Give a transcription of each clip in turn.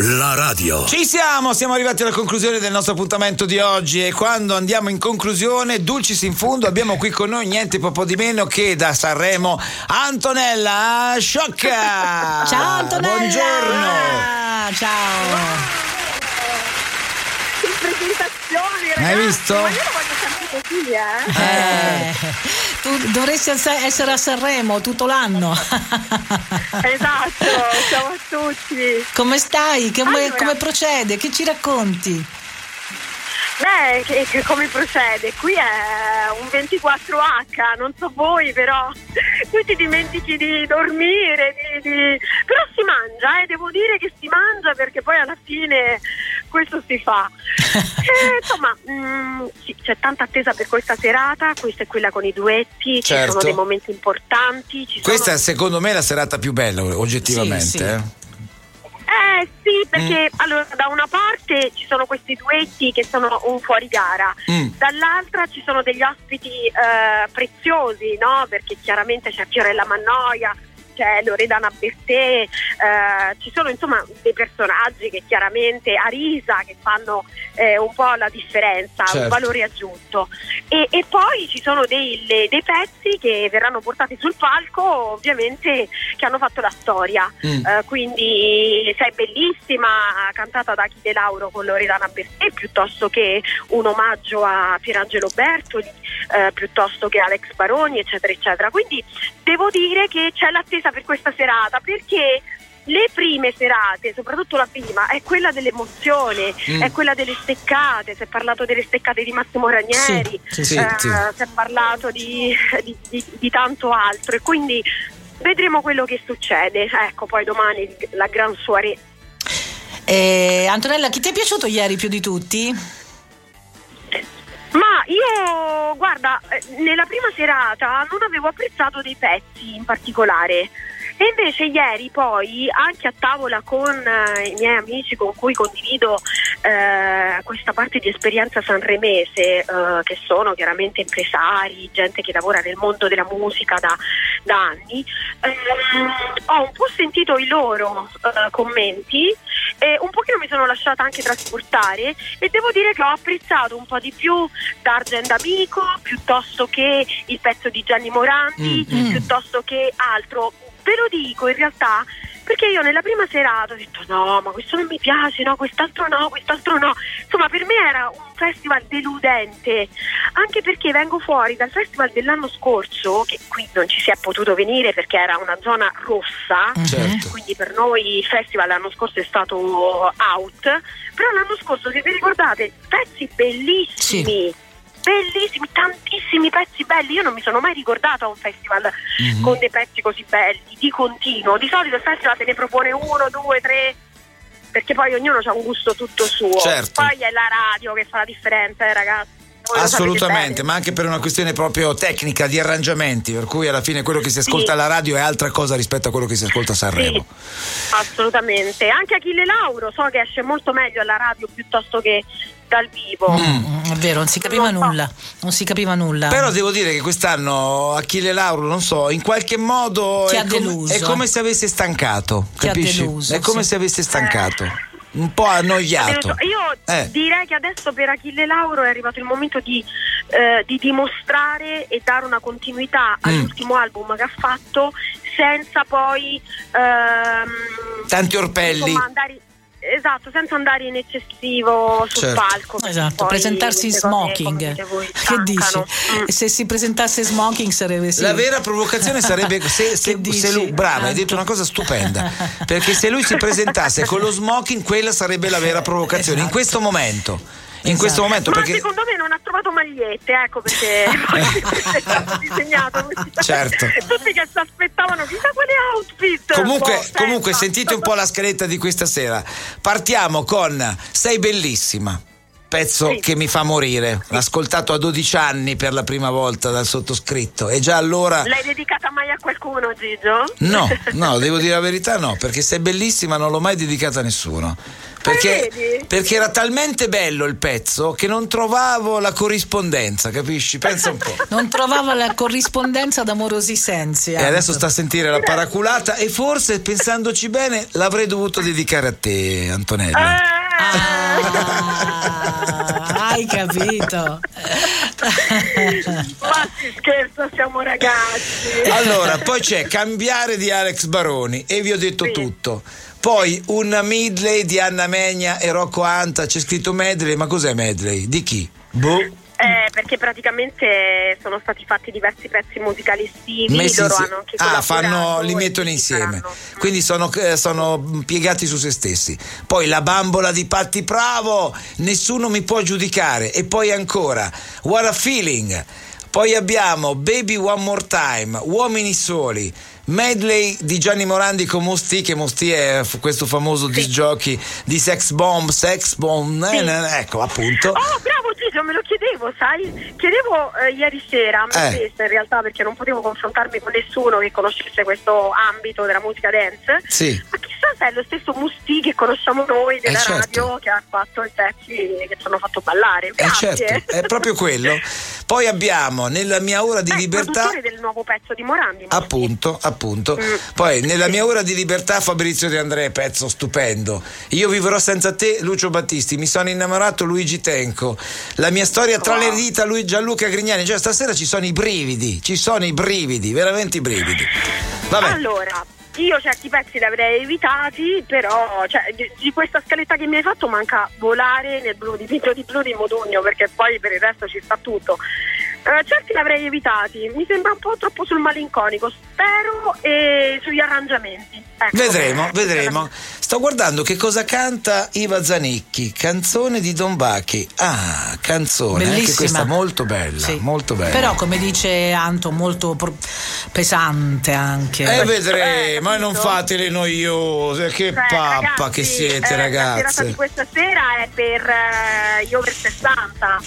La radio. Ci siamo, siamo arrivati alla conclusione del nostro appuntamento di oggi e quando andiamo in conclusione, dulcis in fondo, abbiamo qui con noi niente po' di meno che da Sanremo Antonella Sciocca. Ciao Antonella. Buongiorno. Ciao. Che presentazione, ragazzi. Hai visto? Ma io lo voglio sempre così, eh. Eh, tu dovresti essere a Sanremo tutto l'anno. Esatto, ciao a tutti. Come stai? Come, Allora. come procede? Che ci racconti? Beh, che, che come procede? Qui è un 24H, non so voi, però qui ti dimentichi di dormire, di, di- però si mangia, eh, devo dire che si mangia perché poi alla fine questo si fa. Eh, insomma, mm, sì, c'è tanta attesa per questa serata, questa è quella con i duetti, ci Certo. sono dei momenti importanti. Ci Questa è sono... secondo me la serata più bella, oggettivamente. Sì, sì. eh. Eh sì, Mm. perché allora da una parte ci sono questi duetti che sono un fuori gara, Mm. dall'altra ci sono degli ospiti eh, preziosi, no? Perché chiaramente c'è Fiorella Mannoia, c'è Loredana Bertè, eh, ci sono insomma dei personaggi che chiaramente Arisa che fanno eh, un po' la differenza, Certo. un valore aggiunto. E, e poi ci sono dei, le- dei pezzi che verranno portati sul palco, ovviamente, che hanno fatto la storia. Mm. Eh, quindi sei bellissima, cantata da Achille Lauro con Loredana Bertè, piuttosto che un omaggio a Pierangelo Bertoli, eh, piuttosto che Alex Baroni, eccetera, eccetera. Quindi devo dire che c'è l'attesa per questa serata perché le prime serate, soprattutto la prima, è quella dell'emozione, Mm. è quella delle steccate, si è parlato delle steccate di Massimo Ranieri, Sì, sì, eh, sì. si è parlato di, di- di- di tanto altro e quindi vedremo quello che succede. Ecco, poi domani la gran soirée. Eh, Antonella, chi ti è piaciuto ieri più di tutti? Ma io, guarda, eh, nella prima serata non avevo apprezzato dei pezzi in particolare. E invece ieri poi, anche a tavola con eh, i miei amici con cui condivido eh, questa parte di esperienza sanremese, eh, che sono chiaramente impresari, gente che lavora nel mondo della musica da, da anni, ehm, ho un po' sentito i loro eh, commenti e un mi sono lasciata anche trasportare e devo dire che ho apprezzato un po' di più D'Argent Amico piuttosto che il pezzo di Gianni Morandi, Mm, mm. piuttosto che altro. Ve lo dico in realtà perché io nella prima serata ho detto no, ma questo non mi piace, no, quest'altro no, quest'altro no. Insomma, per me era un festival deludente, anche perché vengo fuori dal festival dell'anno scorso, che qui non ci si è potuto venire perché era una zona rossa, Certo. quindi per noi il festival l'anno scorso è stato out, però l'anno scorso se vi ricordate pezzi bellissimi. Bellissimi, tantissimi pezzi belli. Io non mi sono mai ricordata un festival Mhm. con dei pezzi così belli, di continuo. Di solito il festival te ne propone uno, due, tre, perché poi ognuno ha un gusto tutto suo. Certo. Poi è la radio che fa la differenza, eh, ragazzi. Voi Assolutamente, ma anche per una questione proprio tecnica di arrangiamenti, per cui alla fine quello che si ascolta Sì. alla radio è altra cosa rispetto a quello che si ascolta a Sanremo. Sì, assolutamente. Anche Achille Lauro so che esce molto meglio alla radio piuttosto che dal vivo. Mm, è vero, non si capiva Non so. nulla. Non si capiva nulla. Però devo dire che quest'anno Achille Lauro, non so, in qualche modo Ti è, deluso. è come se avesse stancato, Ti ha capisci? deluso, è come sì. se avesse stancato, un po' annoiato. Io Eh. direi che adesso per Achille Lauro è arrivato il momento di, eh, di dimostrare e dare una continuità Mm. all'ultimo album che ha fatto senza poi ehm, Tanti orpelli. insomma, andare- esatto, senza andare in eccessivo sul Certo. palco. Esatto, poi presentarsi in smoking. voi, Che dici? Mm. Se si presentasse in smoking sarebbe sì. La vera provocazione sarebbe se, se, se lui, brava, hai detto una cosa stupenda. Perché se lui si presentasse con lo smoking, quella sarebbe la vera provocazione in Esatto. questo momento. in questo momento Ma perché secondo me non ha trovato magliette, ecco perché è stato disegnato così. Certo. Tutti che si aspettavano chissà. Comunque, comunque sentite un po' la scaletta di questa sera. Partiamo con Sei bellissima. Pezzo Sì. che mi fa morire. L'ho ascoltato a 12 anni per la prima volta dal sottoscritto e già allora L'hai dedicata mai a qualcuno, Gigio? No, no, devo dire la verità no, perché sei bellissima non l'ho mai dedicata a nessuno. Perché, perché era talmente bello il pezzo che non trovavo la corrispondenza, capisci? Pensa un po'. Non trovava la corrispondenza d'amorosi sensi. E adesso sta a sentire la paraculata e forse pensandoci bene l'avrei dovuto dedicare a te, Antonella. Ah, hai capito. Ma si scherza, siamo ragazzi. Allora, poi c'è Cambiare di Alex Baroni e vi ho detto Sì. tutto. Poi una medley di Anna Megna e Rocco Anta, c'è scritto medley, ma cos'è medley? Di chi? Boh. Eh, perché praticamente sono stati fatti diversi pezzi musicali estivi, Messi loro hanno anche ah, fanno, li mettono insieme. faranno. Quindi sono, eh, sono piegati su se stessi. Poi la bambola di Patti Bravo, nessuno mi può giudicare. E poi ancora What a Feeling. Poi abbiamo Baby One More Time, Uomini Soli. Medley di Gianni Morandi con Mosti, che Mosti è questo famoso disc jockey di Sex Bomb, Sex Bomb, eh, eh, ecco appunto. Oh, bravo Gigio, me lo chiedevo, sai? Chiedevo eh, ieri sera a me Eh. in realtà perché non potevo confrontarmi con nessuno che conoscesse questo ambito della musica dance. Sì. Ma se è lo stesso Musti che conosciamo noi della Eh, certo. radio che ha fatto i pezzi che ci hanno fatto ballare. Eh Grazie. certo, è proprio quello. Poi abbiamo nella mia ora di Eh, libertà. produttore del nuovo pezzo di Morandi. Appunto, appunto. Mm. Poi nella mia ora di libertà Fabrizio De André, pezzo stupendo. Io vivrò senza te, Lucio Battisti. Mi sono innamorato Luigi Tenco. La mia storia tra le dita lui Gianluca Grignani. Cioè stasera ci sono i brividi, ci sono i brividi, veramente i brividi. Vabbè. Allora, io certi pezzi li avrei evitati, però cioè, di, di questa scaletta che mi hai fatto manca volare nel blu dipinto di blu di Modugno, perché poi per il resto ci sta tutto. Eh, certi li avrei evitati, mi sembra un po' troppo sul malinconico, spero e sugli arrangiamenti. Ecco. Vedremo, vedremo. Sto guardando che cosa canta Iva Zanicchi, canzone di Don Bachi. Ah, canzone, anche Bellissima. questa molto bella, Sì. molto bella. Però, come dice Anto, molto pro- pesante anche. Eh, vedremo, Eh, e non fatele noiose, che Cioè, pappa ragazzi, che siete, eh, La serata ragazze. di questa sera è per eh, gli over 60.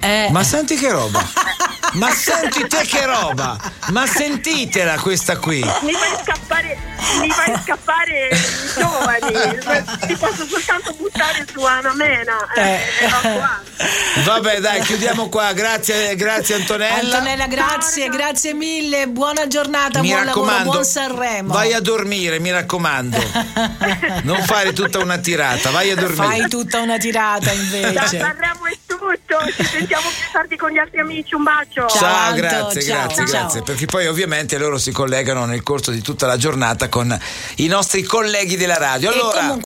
eh. Eh, Ma senti che roba? Ma senti te che roba? Ma sentitela questa qui. Mi fai scappare, mi fai scappare i giovani, ti posso soltanto buttare su Anna Mena. Eh, Eh. e Hunt. Vabbè, dai, chiudiamo qua. Grazie, grazie Antonella. Antonella, grazie, Ciao, grazie mille. Buona giornata, mi buon lavoro, raccomando, buon Sanremo. vai a dormire, mi raccomando. Non fare tutta una tirata, vai a dormire. Fai tutta una tirata Da invece. Sanremo è tutto, ci sentiamo più tardi con gli altri amici, un bacio. Ciao. Ciao, Anto, grazie, ciao, grazie, ciao. grazie. Perché poi ovviamente loro si collegano nel corso di tutta la giornata con i nostri colleghi della radio. E Allora, comunque-